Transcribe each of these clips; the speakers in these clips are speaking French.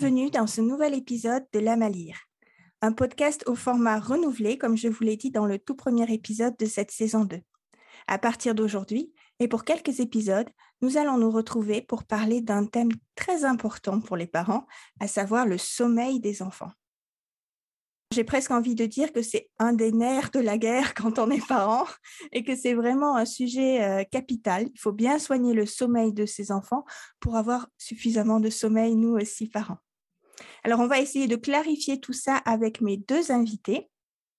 Bienvenue dans ce nouvel épisode de La Malire, un podcast au format renouvelé, comme je vous l'ai dit dans le tout premier épisode de cette saison 2. À partir d'aujourd'hui, et pour quelques épisodes, nous allons nous retrouver pour parler d'un thème très important pour les parents, à savoir le sommeil des enfants. J'ai presque envie de dire que c'est un des nerfs de la guerre quand on est parent et que c'est vraiment un sujet euh, capital. Il faut bien soigner le sommeil de ses enfants pour avoir suffisamment de sommeil, nous aussi, parents. Alors, on va essayer de clarifier tout ça avec mes deux invités.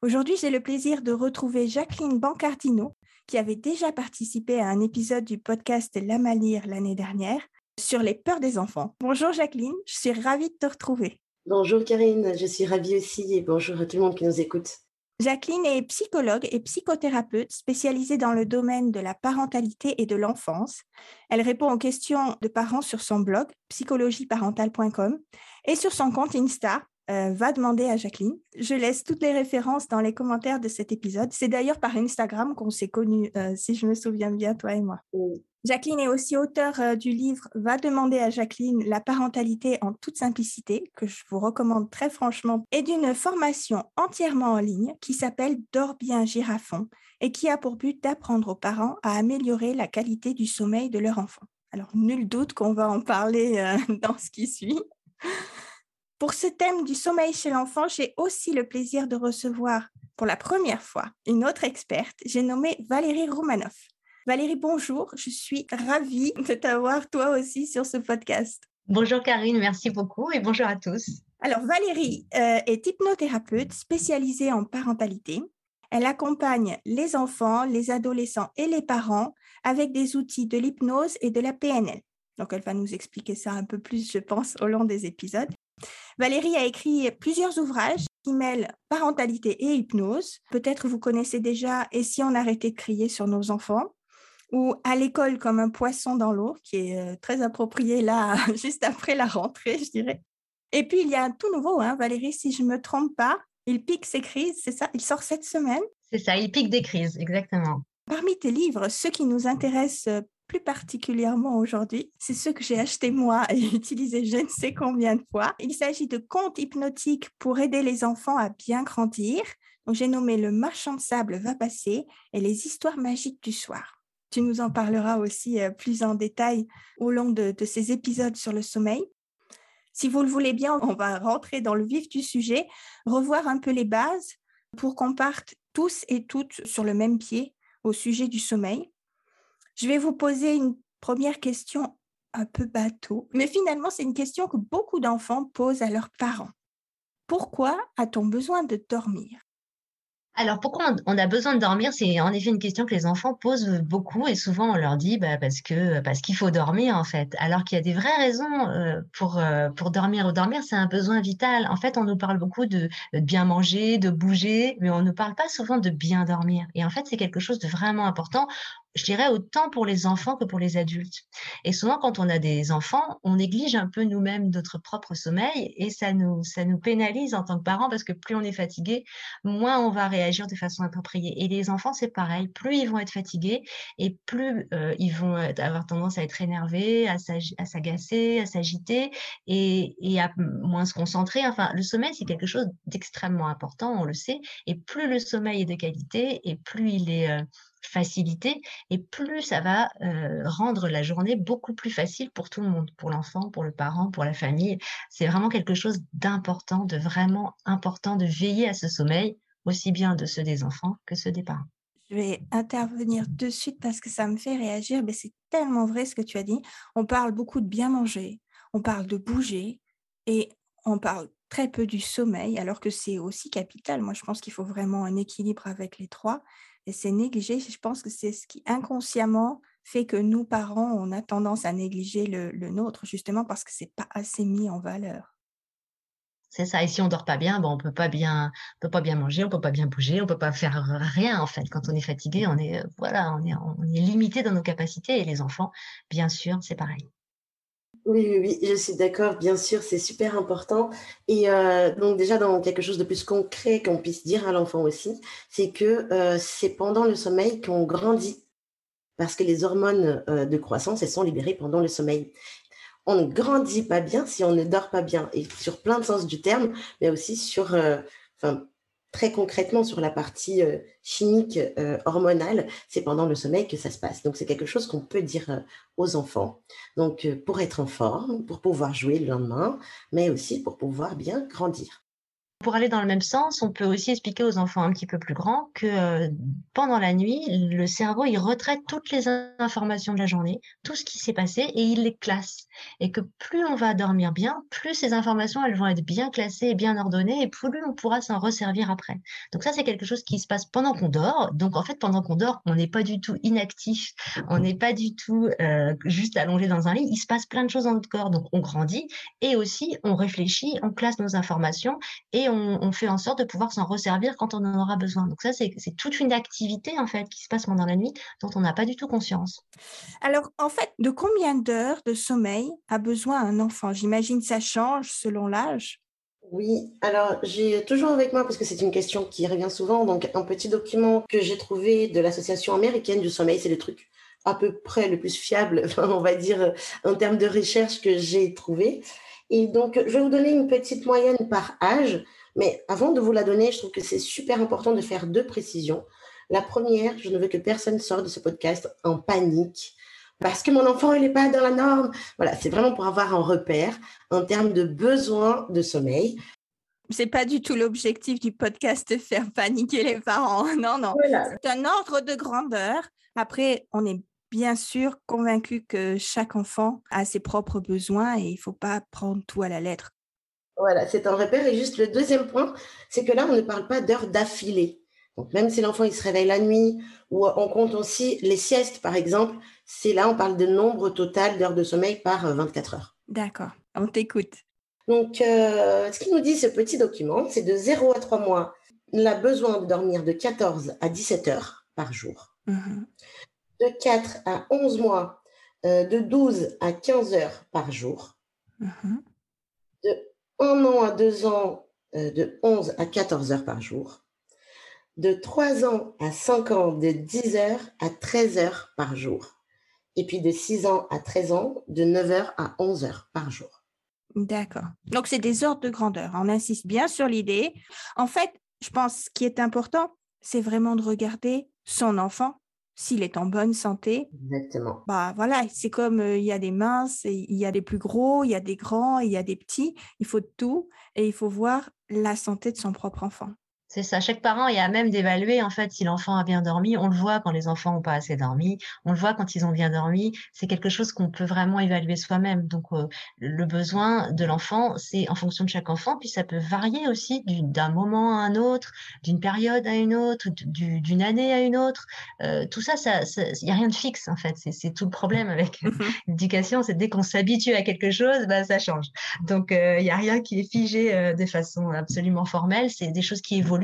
Aujourd'hui, j'ai le plaisir de retrouver Jacqueline Bancardino, qui avait déjà participé à un épisode du podcast La Malire l'année dernière sur les peurs des enfants. Bonjour Jacqueline, je suis ravie de te retrouver. Bonjour Karine, je suis ravie aussi et bonjour à tout le monde qui nous écoute. Jacqueline est psychologue et psychothérapeute spécialisée dans le domaine de la parentalité et de l'enfance. Elle répond aux questions de parents sur son blog psychologieparentale.com et sur son compte Insta euh, va demander à Jacqueline. Je laisse toutes les références dans les commentaires de cet épisode. C'est d'ailleurs par Instagram qu'on s'est connus, euh, si je me souviens bien, toi et moi. Jacqueline est aussi auteure euh, du livre Va demander à Jacqueline la parentalité en toute simplicité, que je vous recommande très franchement, et d'une formation entièrement en ligne qui s'appelle Dors bien girafon et qui a pour but d'apprendre aux parents à améliorer la qualité du sommeil de leur enfant. Alors, nul doute qu'on va en parler dans ce qui suit. Pour ce thème du sommeil chez l'enfant, j'ai aussi le plaisir de recevoir pour la première fois une autre experte. J'ai nommé Valérie Roumanoff. Valérie, bonjour. Je suis ravie de t'avoir toi aussi sur ce podcast. Bonjour Karine, merci beaucoup et bonjour à tous. Alors Valérie euh, est hypnothérapeute spécialisée en parentalité. Elle accompagne les enfants, les adolescents et les parents avec des outils de l'hypnose et de la PNL. Donc elle va nous expliquer ça un peu plus, je pense, au long des épisodes. Valérie a écrit plusieurs ouvrages qui mêlent parentalité et hypnose. Peut-être vous connaissez déjà Et si on arrêtait de crier sur nos enfants ou à l'école comme un poisson dans l'eau, qui est euh, très approprié là, juste après la rentrée, je dirais. Et puis, il y a un tout nouveau, hein, Valérie, si je ne me trompe pas, il pique ses crises, c'est ça Il sort cette semaine? C'est ça, il pique des crises, exactement. Parmi tes livres, ceux qui nous intéressent euh, plus particulièrement aujourd'hui, c'est ceux que j'ai achetés moi et utilisés je ne sais combien de fois. Il s'agit de contes hypnotiques pour aider les enfants à bien grandir. Donc j'ai nommé Le marchand de sable va passer et les histoires magiques du soir. Tu nous en parleras aussi euh, plus en détail au long de, ces épisodes sur le sommeil. Si vous le voulez bien, on va rentrer dans le vif du sujet, revoir un peu les bases pour qu'on parte tous et toutes sur le même pied au sujet du sommeil. Je vais vous poser une première question un peu bateau, mais finalement c'est une question que beaucoup d'enfants posent à leurs parents. Pourquoi a-t-on besoin de dormir? Alors, pourquoi on a besoin de dormir? C'est en effet une question que les enfants posent beaucoup et souvent on leur dit bah, parce que parce qu'il faut dormir en fait. Alors qu'il y a des vraies raisons euh, pour euh, pour dormir ou dormir, c'est un besoin vital. En fait, on nous parle beaucoup de, de, bien manger, de bouger, mais on ne parle pas souvent de bien dormir. Et en fait, c'est quelque chose de vraiment important je dirais autant pour les enfants que pour les adultes. Et souvent, quand on a des enfants, on néglige un peu nous-mêmes notre propre sommeil et ça nous, ça nous pénalise en tant que parents parce que plus on est fatigué, moins on va réagir de façon appropriée. Et les enfants, c'est pareil. Plus ils vont être fatigués et plus euh, ils vont avoir tendance à être énervés, à s'agacer, à s'agiter et, à moins se concentrer. Enfin, le sommeil, c'est quelque chose d'extrêmement important, on le sait. Et plus le sommeil est de qualité et plus il est... Euh, facilité et plus ça va rendre la journée beaucoup plus facile pour tout le monde, pour l'enfant, pour le parent, pour la famille. C'est vraiment quelque chose d'important, de vraiment important de veiller à ce sommeil, aussi bien de ceux des enfants que ceux des parents. Je vais intervenir de suite parce que ça me fait réagir, mais c'est tellement vrai ce que tu as dit. On parle beaucoup de bien manger, on parle de bouger et on parle très peu du sommeil, alors que c'est aussi capital. Moi, je pense qu'il faut vraiment un équilibre avec les trois et c'est négligé. Je pense que c'est ce qui inconsciemment fait que nous, parents, on a tendance à négliger le, nôtre, justement parce que c'est pas assez mis en valeur. C'est ça. Et si on dort pas bien, bon, on peut pas bien, on peut pas bien manger, on peut pas bien bouger, on peut pas faire rien en fait. Quand on est fatigué, on est, voilà, on est, on est limité dans nos capacités. Et les enfants, bien sûr, c'est pareil. Oui, oui, oui, je suis d'accord, bien sûr, c'est super important. Et euh, donc déjà, dans quelque chose de plus concret qu'on puisse dire à l'enfant aussi, c'est que euh, c'est pendant le sommeil qu'on grandit, parce que les hormones euh, de croissance, elles sont libérées pendant le sommeil. on ne grandit pas bien si on ne dort pas bien, et sur plein de sens du terme, mais aussi sur, très concrètement sur la partie euh, chimique euh, hormonale, c'est pendant le sommeil que ça se passe. Donc c'est quelque chose qu'on peut dire aux enfants. Donc pour être en forme, pour pouvoir jouer le lendemain, mais aussi pour pouvoir bien grandir. Pour aller dans le même sens, on peut aussi expliquer aux enfants un petit peu plus grands que euh, pendant la nuit, le cerveau, il retraite toutes les informations de la journée, tout ce qui s'est passé, et il les classe. Et que plus on va dormir bien, plus ces informations, elles vont être bien classées et bien ordonnées, et plus on pourra s'en resservir après. Donc ça, c'est quelque chose qui se passe pendant qu'on dort. Donc en fait, pendant qu'on dort, on n'est pas du tout inactif, on n'est pas du tout euh, juste allongé dans un lit. Il se passe plein de choses dans notre corps. Donc on grandit, et aussi on réfléchit, on classe nos informations, et fait en sorte de pouvoir s'en resservir quand on en aura besoin. Donc ça, c'est toute une activité en fait qui se passe pendant la nuit dont on n'a pas du tout conscience. Alors en fait, de combien d'heures de sommeil a besoin un enfant? J'imagine ça change selon l'âge? Oui, alors j'ai toujours avec moi, parce que c'est une question qui revient souvent, donc un petit document que j'ai trouvé de l'Association américaine du sommeil, c'est le truc à peu près le plus fiable, on va dire, en termes de recherche que j'ai trouvé. Et donc, je vais vous donner une petite moyenne par âge. Mais avant de vous la donner, je trouve que c'est super important de faire deux précisions. La première, je ne veux que personne sorte de ce podcast en panique parce que mon enfant, il n'est pas dans la norme. Voilà, c'est vraiment pour avoir un repère en termes de besoin de sommeil. C'est pas du tout l'objectif du podcast de faire paniquer les parents. Non, non. C'est un ordre de grandeur. Après, on est bien sûr convaincu que chaque enfant a ses propres besoins et il ne faut pas prendre tout à la lettre. Voilà, c'est un repère. Et juste le deuxième point, c'est que là, on ne parle pas d'heures d'affilée. Donc, même si l'enfant il se réveille la nuit, ou on compte aussi les siestes, par exemple, c'est là, on parle de nombre total d'heures de sommeil par 24 euh, heures. D'accord, on t'écoute. Donc, euh, ce qu'il nous dit ce petit document, c'est de 0 à 3 mois, il a besoin de dormir de 14 à 17 heures par jour. Mhm. De 4 à 11 mois, euh, de 12 à 15 heures par jour. Mhm. De un an à deux ans, euh, de 11 à 14 heures par jour. De 3 ans à 5 ans, de 10 heures à 13 heures par jour. Et puis de 6 ans à 13 ans, de 9 heures à 11 heures par jour. D'accord. Donc, c'est des ordres de grandeur. On insiste bien sur l'idée. En fait, je pense ce qui est important, c'est vraiment de regarder son enfant s'il est en bonne santé. Exactement. Bah voilà, c'est comme euh, il y a des minces, il y a des plus gros, il y a des grands, il y a des petits. Il faut tout et il faut voir la santé de son propre enfant. C'est ça. Chaque parent est à même d'évaluer en fait si l'enfant a bien dormi. On le voit quand les enfants n'ont pas assez dormi. On le voit quand ils ont bien dormi. C'est quelque chose qu'on peut vraiment évaluer soi-même. Donc euh, le besoin de l'enfant, c'est en fonction de chaque enfant. Puis ça peut varier aussi d'un moment à un autre, d'une période à une autre, d'une année à une autre. Euh, tout ça, il ça, n'y a rien de fixe en fait. C'est tout le problème avec mmh l'éducation. C'est dès qu'on s'habitue à quelque chose, bah, ça change. Donc euh, il n'y a rien qui est figé de façon absolument formelle. C'est des choses qui évoluent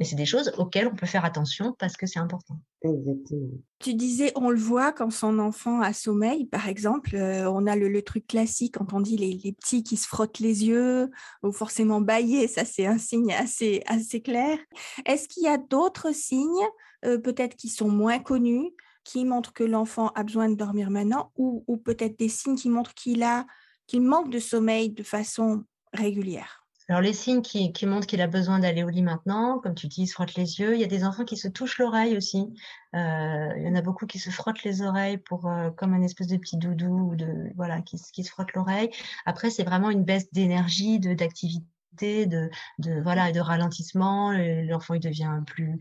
mais c'est des choses auxquelles on peut faire attention parce que c'est important. Exactement. Tu disais, on le voit quand son enfant a sommeil, par exemple, euh, on a le, truc classique quand on dit les, petits qui se frottent les yeux ou forcément bailler, ça c'est un signe assez, assez clair. Est-ce qu'il y a d'autres signes, euh, peut-être qui sont moins connus, qui montrent que l'enfant a besoin de dormir maintenant ou, ou peut-être des signes qui montrent qu'il a qu'il manque de sommeil de façon régulière? Alors, les signes qui, montrent qu'il a besoin d'aller au lit maintenant, comme tu dis, il se frotte les yeux. Il y a des enfants qui se touchent l'oreille aussi. Euh, il y en a beaucoup qui se frottent les oreilles euh, comme un espèce de petit doudou, de, voilà, qui, se frottent l'oreille. Après, c'est vraiment une baisse d'énergie, d'activité de, de voilà de ralentissement l'enfant il devient plus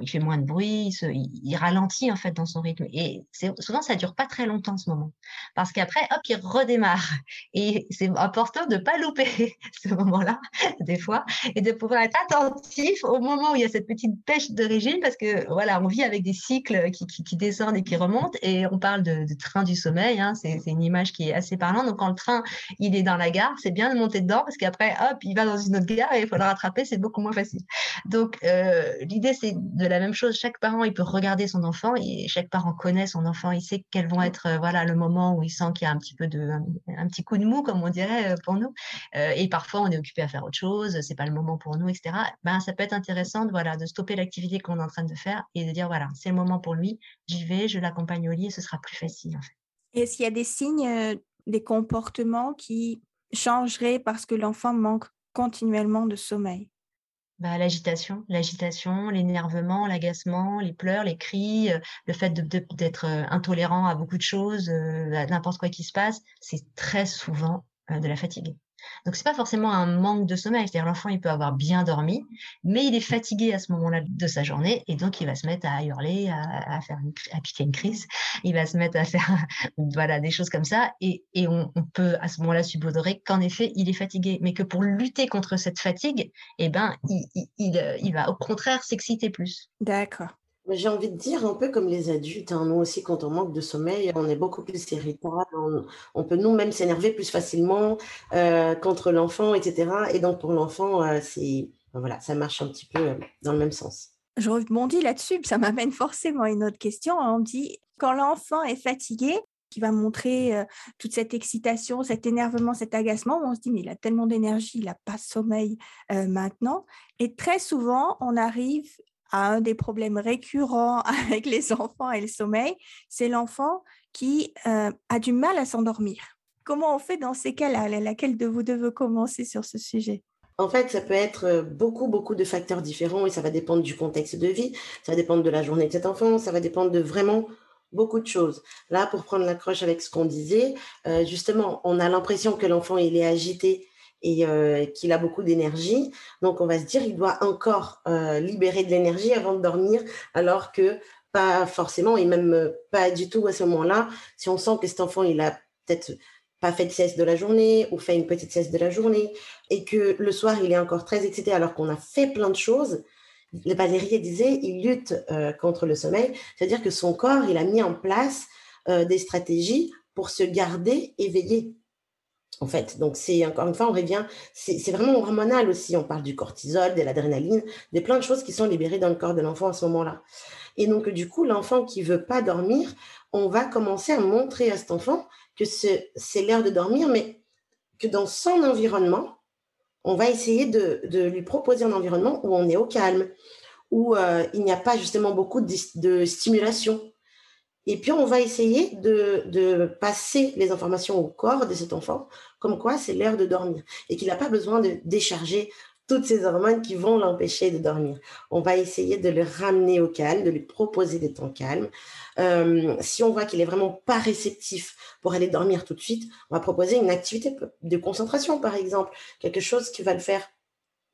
il fait moins de bruit, il, ralentit en fait dans son rythme. Et souvent, ça dure pas très longtemps ce moment, parce qu'après, hop, il redémarre. Et c'est important de pas louper ce moment-là, des fois, et de pouvoir être attentif au moment où il y a cette petite pêche de régime, parce que voilà, on vit avec des cycles qui, descendent et qui remontent, et on parle de, train du sommeil. Hein, c'est une image qui est assez parlante. Donc, quand le train il est dans la gare, c'est bien de monter dedans, parce qu'après, hop, il va dans une autre gare et il faut le rattraper, c'est beaucoup moins facile. Donc, euh, l'idée, c'est de la même chose. Chaque parent, il peut regarder son enfant et chaque parent connaît son enfant. Il sait quels vont être euh, voilà le moment où il sent qu'il y a un petit peu de un, petit coup de mou, comme on dirait euh, pour nous. Euh, et parfois, on est occupé à faire autre chose. C'est pas le moment pour nous, etc. Ben, ça peut être intéressant de voilà de stopper l'activité qu'on est en train de faire et de dire voilà, c'est le moment pour lui. J'y vais, je l'accompagne au lit et ce sera plus facile en fait. Est-ce qu'il y a des signes des comportements qui changeraient parce que l'enfant manque continuellement de sommeil? Bah, l'agitation, l'agitation, l'énervement, l'agacement, les pleurs, les cris, euh, le fait d'être euh, intolérant à beaucoup de choses, euh, à n'importe quoi qui se passe, c'est très souvent de la fatigue. Donc c'est pas forcément un manque de sommeil, c'est-à-dire l'enfant il peut avoir bien dormi, mais il est fatigué à ce moment-là de sa journée et donc il va se mettre à hurler, à, faire piquer une crise, il va se mettre à faire des choses comme ça et, on, peut à ce moment-là supposer qu'en effet il est fatigué, mais que pour lutter contre cette fatigue, eh ben il, il va au contraire s'exciter plus. D'accord. J'ai envie de dire un peu comme les adultes, hein, nous aussi quand on manque de sommeil, on est beaucoup plus irritable, on, peut nous-mêmes s'énerver plus facilement euh, contre l'enfant, etc. Et donc pour l'enfant, euh, voilà, ça marche un petit peu euh, dans le même sens. Je rebondis là-dessus, ça m'amène forcément à une autre question. On dit quand l'enfant est fatigué, qui va montrer toute cette excitation, cet énervement, cet agacement, on se dit mais il a tellement d'énergie, il n'a pas sommeil maintenant. Et très souvent, on arrive à un des problèmes récurrents avec les enfants et le sommeil, c'est l'enfant qui euh, a du mal à s'endormir. Comment on fait dans ces cas-là? Laquelle de vous devez commencer sur ce sujet? En fait, ça peut être euh, beaucoup, beaucoup de facteurs différents et ça va dépendre du contexte de vie, ça va dépendre de la journée de cet enfant, ça va dépendre de vraiment beaucoup de choses. Là, pour prendre l'accroche avec ce qu'on disait, euh, justement, on a l'impression que l'enfant, il est agité et euh, qu'il a beaucoup d'énergie. Donc, on va se dire, il doit encore euh, libérer de l'énergie avant de dormir, alors que pas forcément, et même euh, pas du tout à ce moment-là. Si on sent que cet enfant, il a peut-être pas fait de sieste de la journée ou fait une petite sieste de la journée et que le soir, il est encore très excité alors qu'on a fait plein de choses, le Valérie disait, il lutte contre le sommeil, c'est-à-dire que son corps, il a mis en place des stratégies pour se garder éveillé en fait. Donc, c'est encore une fois, on revient, c'est vraiment hormonal aussi. On parle du cortisol, de l'adrénaline, de plein de choses qui sont libérées dans le corps de l'enfant à ce moment-là. Et donc, du coup, l'enfant qui veut pas dormir, on va commencer à montrer à cet enfant que c'est l'heure de dormir, mais que dans son environnement, on va essayer de, lui proposer un environnement où on est au calme, où euh, il n'y a pas justement beaucoup de, de stimulation, et puis, on va essayer de, passer les informations au corps de cet enfant, comme quoi c'est l'heure de dormir et qu'il n'a pas besoin de décharger toutes ces hormones qui vont l'empêcher de dormir. On va essayer de le ramener au calme, de lui proposer des temps calmes. Euh, si on voit qu'il est vraiment pas réceptif pour aller dormir tout de suite, on va proposer une activité de concentration, par exemple, quelque chose qui va le faire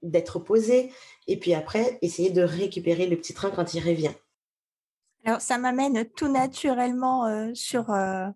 d'être posé, et puis après, essayer de récupérer le petit train quand il revient. Alors, ça m'amène tout naturellement euh, sur euh,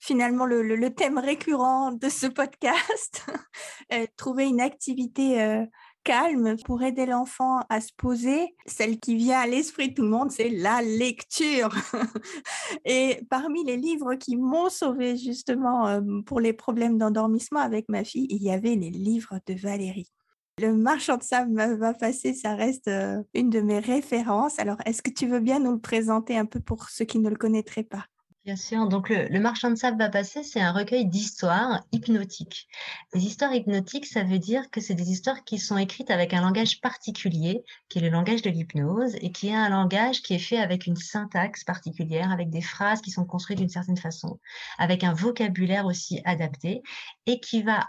finalement le, thème récurrent de ce podcast, euh, trouver une activité calme pour aider l'enfant à se poser. Celle qui vient à l'esprit de tout le monde, c'est la lecture. Et parmi les livres qui m'ont sauvé justement pour les problèmes d'endormissement avec ma fille, il y avait les livres de Valérie. Le marchand de sable va passer, ça reste euh, une de mes références. Alors, est-ce que tu veux bien nous le présenter un peu pour ceux qui ne le connaîtraient pas? Bien sûr. Donc, le, marchand de sable va passer, c'est un recueil d'histoires hypnotiques. Les histoires hypnotiques, ça veut dire que c'est des histoires qui sont écrites avec un langage particulier, qui est le langage de l'hypnose, et qui est un langage qui est fait avec une syntaxe particulière, avec des phrases qui sont construites d'une certaine façon, avec un vocabulaire aussi adapté, et qui va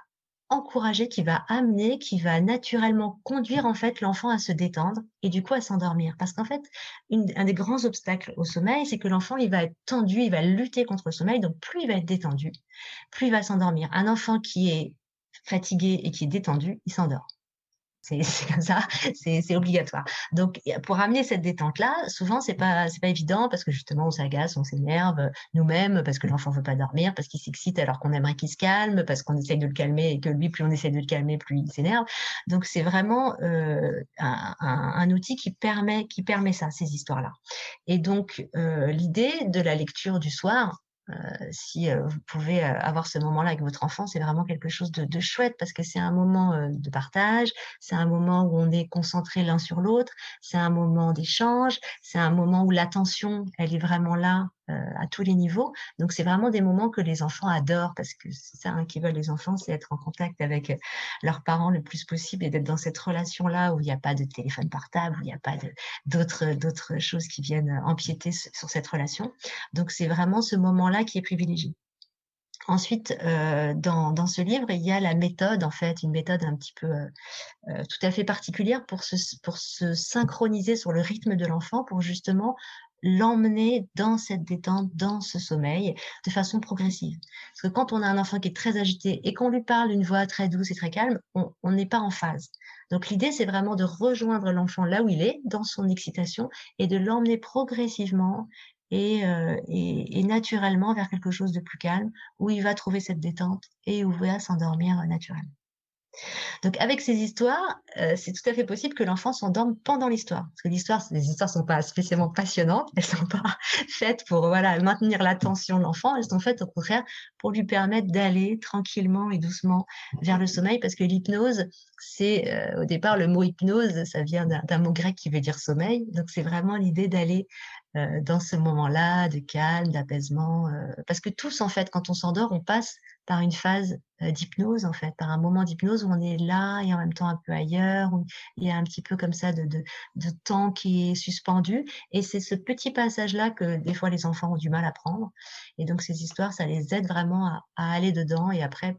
encourager, qui va amener, qui va naturellement conduire en fait l'enfant à se détendre et du coup à s'endormir. Parce qu'en fait, un des grands obstacles au sommeil, c'est que l'enfant il va être tendu, il va lutter contre le sommeil. Donc plus il va être détendu, plus il va s'endormir. Un enfant qui est fatigué et qui est détendu, il s'endort. C'est comme ça, c'est obligatoire. Donc, pour amener cette détente-là, souvent, c'est pas, pas évident parce que justement, on s'agace, on s'énerve euh, nous-mêmes, parce que l'enfant veut pas dormir, parce qu'il s'excite alors qu'on aimerait qu'il se calme, parce qu'on essaye de le calmer et que lui, plus on essaie de le calmer, plus il s'énerve. Donc, c'est vraiment euh, un, un, outil qui permet, qui permet ça, ces histoires-là. Et donc, euh, l'idée de la lecture du soir, si euh, vous pouvez euh, avoir ce moment-là avec votre enfant, c'est vraiment quelque chose de, chouette parce que c'est un moment de partage, c'est un moment où on est concentré l'un sur l'autre, c'est un moment d'échange, c'est un moment où l'attention, elle est vraiment là euh, à tous les niveaux. Donc, c'est vraiment des moments que les enfants adorent parce que c'est ça hein, qui veulent les enfants, c'est être en contact avec euh, leurs parents le plus possible et d'être dans cette relation-là où il n'y a pas de téléphone portable, où il n'y a pas d'autres choses qui viennent empiéter sur cette relation. Donc, c'est vraiment ce moment-là qui est privilégié. Ensuite, euh, dans, ce livre, il y a la méthode, en fait, une méthode un petit peu euh, euh, tout à fait particulière pour se synchroniser sur le rythme de l'enfant, pour justement l'emmener dans cette détente, dans ce sommeil, de façon progressive. Parce que quand on a un enfant qui est très agité et qu'on lui parle d'une voix très douce et très calme, on n'est pas en phase. Donc l'idée, c'est vraiment de rejoindre l'enfant là où il est, dans son excitation, et de l'emmener progressivement euh, et, et, naturellement vers quelque chose de plus calme, où il va trouver cette détente et où il va s'endormir euh, naturellement. Donc avec ces histoires, euh, c'est tout à fait possible que l'enfant s'endorme pendant l'histoire. Parce que les histoires sont pas spécialement passionnantes, elles sont pas faites pour voilà maintenir l'attention de l'enfant, elles sont faites au contraire pour lui permettre d'aller tranquillement et doucement vers le sommeil. Parce que l'hypnose, c'est au départ le mot hypnose, ça vient d'un mot grec qui veut dire sommeil. Donc c'est vraiment l'idée d'aller euh, dans ce moment-là de calme, d'apaisement. Euh, parce que tous, en fait, quand on s'endort, on passe par une phase euh, d'hypnose, en fait, par un moment d'hypnose où on est là et en même temps un peu ailleurs, où il y a un petit peu comme ça de, de, de temps qui est suspendu. Et c'est ce petit passage-là que des fois les enfants ont du mal à prendre. Et donc ces histoires, ça les aide vraiment à, à aller dedans et après,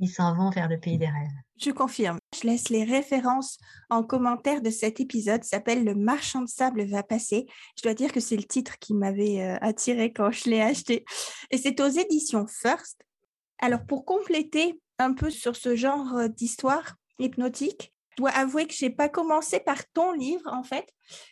ils s'en vont vers le pays des rêves. Je confirme. Je laisse les références en commentaire de cet épisode. s'appelle Le marchand de sable va passer. Je dois dire que c'est le titre qui m'avait euh, attiré quand je l'ai acheté. Et c'est aux éditions First. Alors, pour compléter un peu sur ce genre euh, d'histoire hypnotique, je dois avouer que j'ai pas commencé par ton livre, en fait.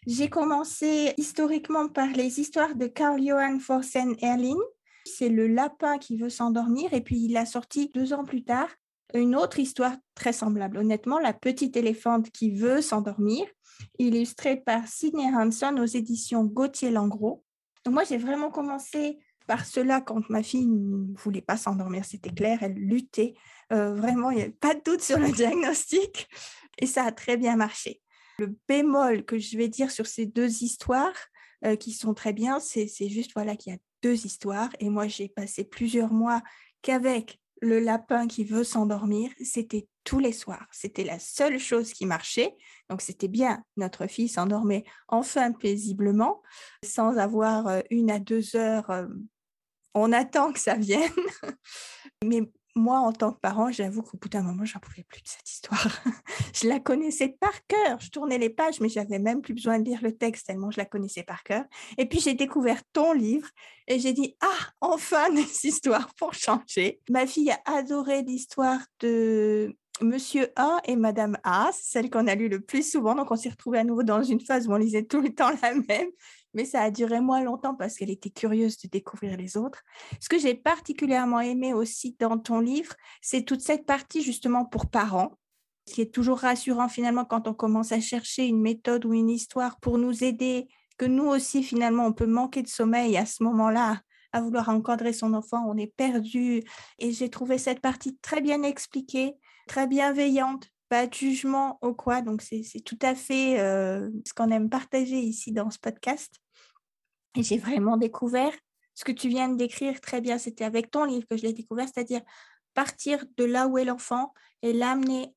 J'ai commencé historiquement par les histoires de Carl Johan Forsen Erling. C'est le lapin qui veut s'endormir et puis il a sorti deux ans plus tard une autre histoire très semblable. Honnêtement, La petite éléphante qui veut s'endormir, illustrée par Sidney Hanson aux éditions Gauthier Langros. Donc moi, j'ai vraiment commencé par cela quand ma fille ne voulait pas s'endormir, c'était clair, elle luttait. Euh, vraiment, il n'y avait pas de doute sur le diagnostic et ça a très bien marché. Le bémol que je vais dire sur ces deux histoires euh, qui sont très bien, c'est juste voilà qu'il y a deux histoires et moi j'ai passé plusieurs mois qu'avec le lapin qui veut s'endormir, c'était tous les soirs. C'était la seule chose qui marchait. Donc c'était bien, notre fille s'endormait enfin paisiblement, sans avoir euh, une à deux heures. On attend que ça vienne. Mais moi, en tant que parent, j'avoue qu'au bout d'un moment, j'en pouvais plus de cette histoire. je la connaissais par cœur. Je tournais les pages, mais j'avais même plus besoin de lire le texte tellement je la connaissais par cœur. Et puis, j'ai découvert ton livre et j'ai dit, ah, enfin des histoires pour changer. Ma fille a adoré l'histoire de Monsieur A et Madame A, celle qu'on a lue le plus souvent. Donc, on s'est retrouvés à nouveau dans une phase où on lisait tout le temps la même mais ça a duré moins longtemps parce qu'elle était curieuse de découvrir les autres. Ce que j'ai particulièrement aimé aussi dans ton livre, c'est toute cette partie justement pour parents, ce qui est toujours rassurant finalement quand on commence à chercher une méthode ou une histoire pour nous aider, que nous aussi finalement on peut manquer de sommeil à ce moment-là à vouloir encadrer son enfant, on est perdu. Et j'ai trouvé cette partie très bien expliquée, très bienveillante, pas de jugement ou quoi. Donc c'est tout à fait euh, ce qu'on aime partager ici dans ce podcast. Et j'ai vraiment découvert ce que tu viens de décrire très bien. C'était avec ton livre que je l'ai découvert, c'est-à-dire partir de là où est l'enfant et l'amener,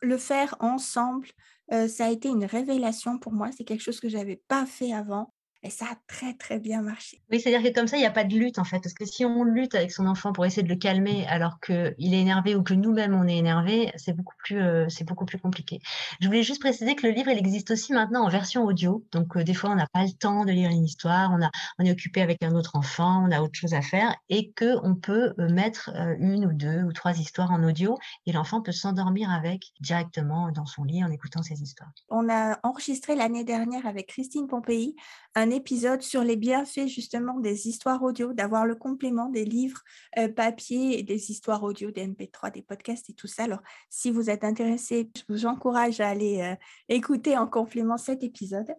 le faire ensemble. Euh, ça a été une révélation pour moi. C'est quelque chose que je n'avais pas fait avant. Et ça a très, très bien marché. Oui, c'est-à-dire que comme ça, il n'y a pas de lutte, en fait. Parce que si on lutte avec son enfant pour essayer de le calmer alors qu'il est énervé ou que nous-mêmes, on est énervé, c'est beaucoup, plus, euh, c'est beaucoup plus compliqué. Je voulais juste préciser que le livre, il existe aussi maintenant en version audio. Donc, euh, des fois, on n'a pas le temps de lire une histoire, on, a, on est occupé avec un autre enfant, on a autre chose à faire et qu'on peut euh, mettre une ou deux ou trois histoires en audio et l'enfant peut s'endormir avec directement dans son lit en écoutant ces histoires. On a enregistré l'année dernière avec Christine Pompéi un épisode sur les bienfaits justement des histoires audio, d'avoir le complément des livres euh, papier et des histoires audio, des MP3, des podcasts et tout ça. Alors, si vous êtes intéressé, je vous encourage à aller euh, écouter en complément cet épisode.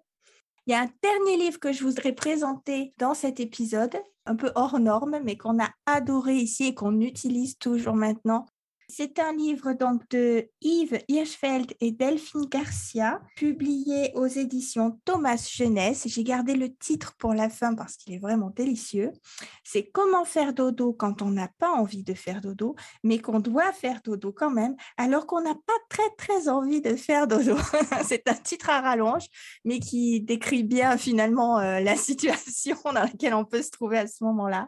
Il y a un dernier livre que je voudrais présenter dans cet épisode, un peu hors norme, mais qu'on a adoré ici et qu'on utilise toujours maintenant. C'est un livre donc de Yves Hirschfeld et Delphine Garcia, publié aux éditions Thomas Jeunesse. J'ai gardé le titre pour la fin parce qu'il est vraiment délicieux. C'est Comment faire dodo quand on n'a pas envie de faire dodo, mais qu'on doit faire dodo quand même, alors qu'on n'a pas très très envie de faire dodo. C'est un titre à rallonge, mais qui décrit bien finalement euh, la situation dans laquelle on peut se trouver à ce moment-là.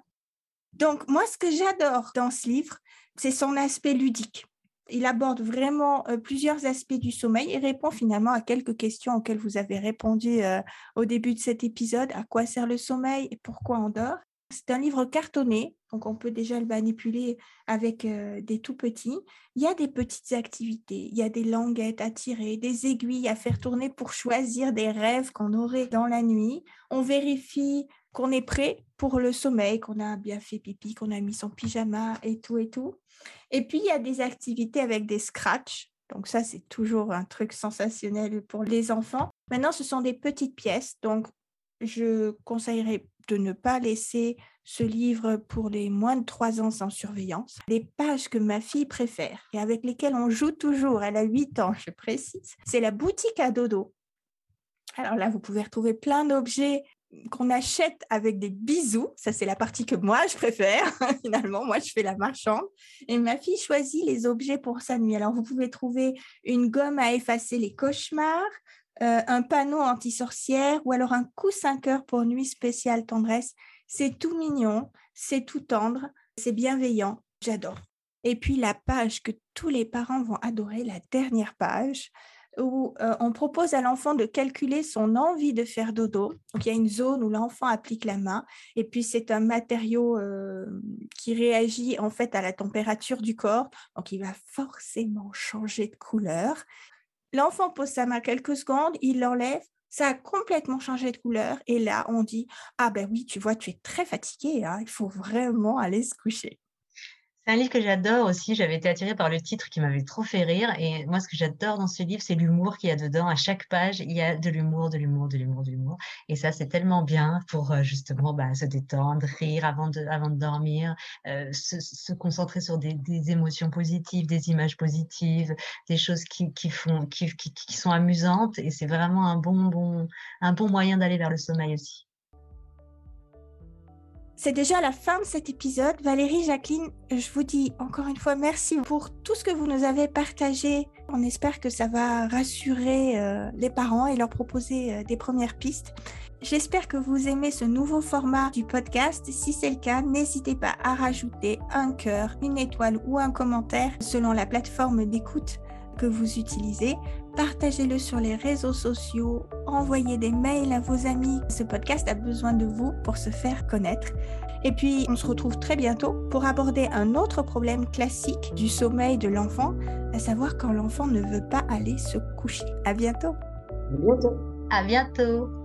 Donc, moi, ce que j'adore dans ce livre, c'est son aspect ludique. Il aborde vraiment euh, plusieurs aspects du sommeil et répond finalement à quelques questions auxquelles vous avez répondu euh, au début de cet épisode. À quoi sert le sommeil et pourquoi on dort? C'est un livre cartonné, donc on peut déjà le manipuler avec euh, des tout petits. Il y a des petites activités, il y a des languettes à tirer, des aiguilles à faire tourner pour choisir des rêves qu'on aurait dans la nuit. On vérifie qu'on est prêt pour le sommeil, qu'on a bien fait pipi, qu'on a mis son pyjama et tout et tout. Et puis, il y a des activités avec des scratchs. Donc ça, c'est toujours un truc sensationnel pour les enfants. Maintenant, ce sont des petites pièces. Donc, je conseillerais de ne pas laisser ce livre pour les moins de 3 ans sans surveillance. Les pages que ma fille préfère et avec lesquelles on joue toujours, elle a 8 ans, je précise, c'est la boutique à dodo. Alors là, vous pouvez retrouver plein d'objets qu'on achète avec des bisous. Ça, c'est la partie que moi, je préfère. Finalement, moi, je fais la marchande. Et ma fille choisit les objets pour sa nuit. Alors, vous pouvez trouver une gomme à effacer les cauchemars, euh, un panneau anti-sorcière ou alors un coussin cœur pour nuit spéciale tendresse. C'est tout mignon, c'est tout tendre, c'est bienveillant. J'adore. Et puis, la page que tous les parents vont adorer, la dernière page, où euh, on propose à l'enfant de calculer son envie de faire dodo. Donc, il y a une zone où l'enfant applique la main et puis c'est un matériau euh, qui réagit en fait à la température du corps. Donc, il va forcément changer de couleur. L'enfant pose sa main quelques secondes, il l'enlève, ça a complètement changé de couleur. Et là, on dit, ah ben oui, tu vois, tu es très fatigué, hein, il faut vraiment aller se coucher. C'est un livre que j'adore aussi. J'avais été attirée par le titre qui m'avait trop fait rire. Et moi, ce que j'adore dans ce livre, c'est l'humour qu'il y a dedans. À chaque page, il y a de l'humour, de l'humour, de l'humour, de l'humour. Et ça, c'est tellement bien pour euh, justement bah, se détendre, rire avant de, avant de dormir, euh, se, se, concentrer sur des, des, émotions positives, des images positives, des choses qui, qui font, qui, qui, qui sont amusantes. Et c'est vraiment un bon, bon, un bon moyen d'aller vers le sommeil aussi. C'est déjà la fin de cet épisode. Valérie, Jacqueline, je vous dis encore une fois merci pour tout ce que vous nous avez partagé. On espère que ça va rassurer euh, les parents et leur proposer euh, des premières pistes. J'espère que vous aimez ce nouveau format du podcast. Si c'est le cas, n'hésitez pas à rajouter un cœur, une étoile ou un commentaire selon la plateforme d'écoute que vous utilisez. Partagez-le sur les réseaux sociaux, envoyez des mails à vos amis. Ce podcast a besoin de vous pour se faire connaître. Et puis, on se retrouve très bientôt pour aborder un autre problème classique du sommeil de l'enfant, à savoir quand l'enfant ne veut pas aller se coucher. À bientôt. À bientôt. À bientôt.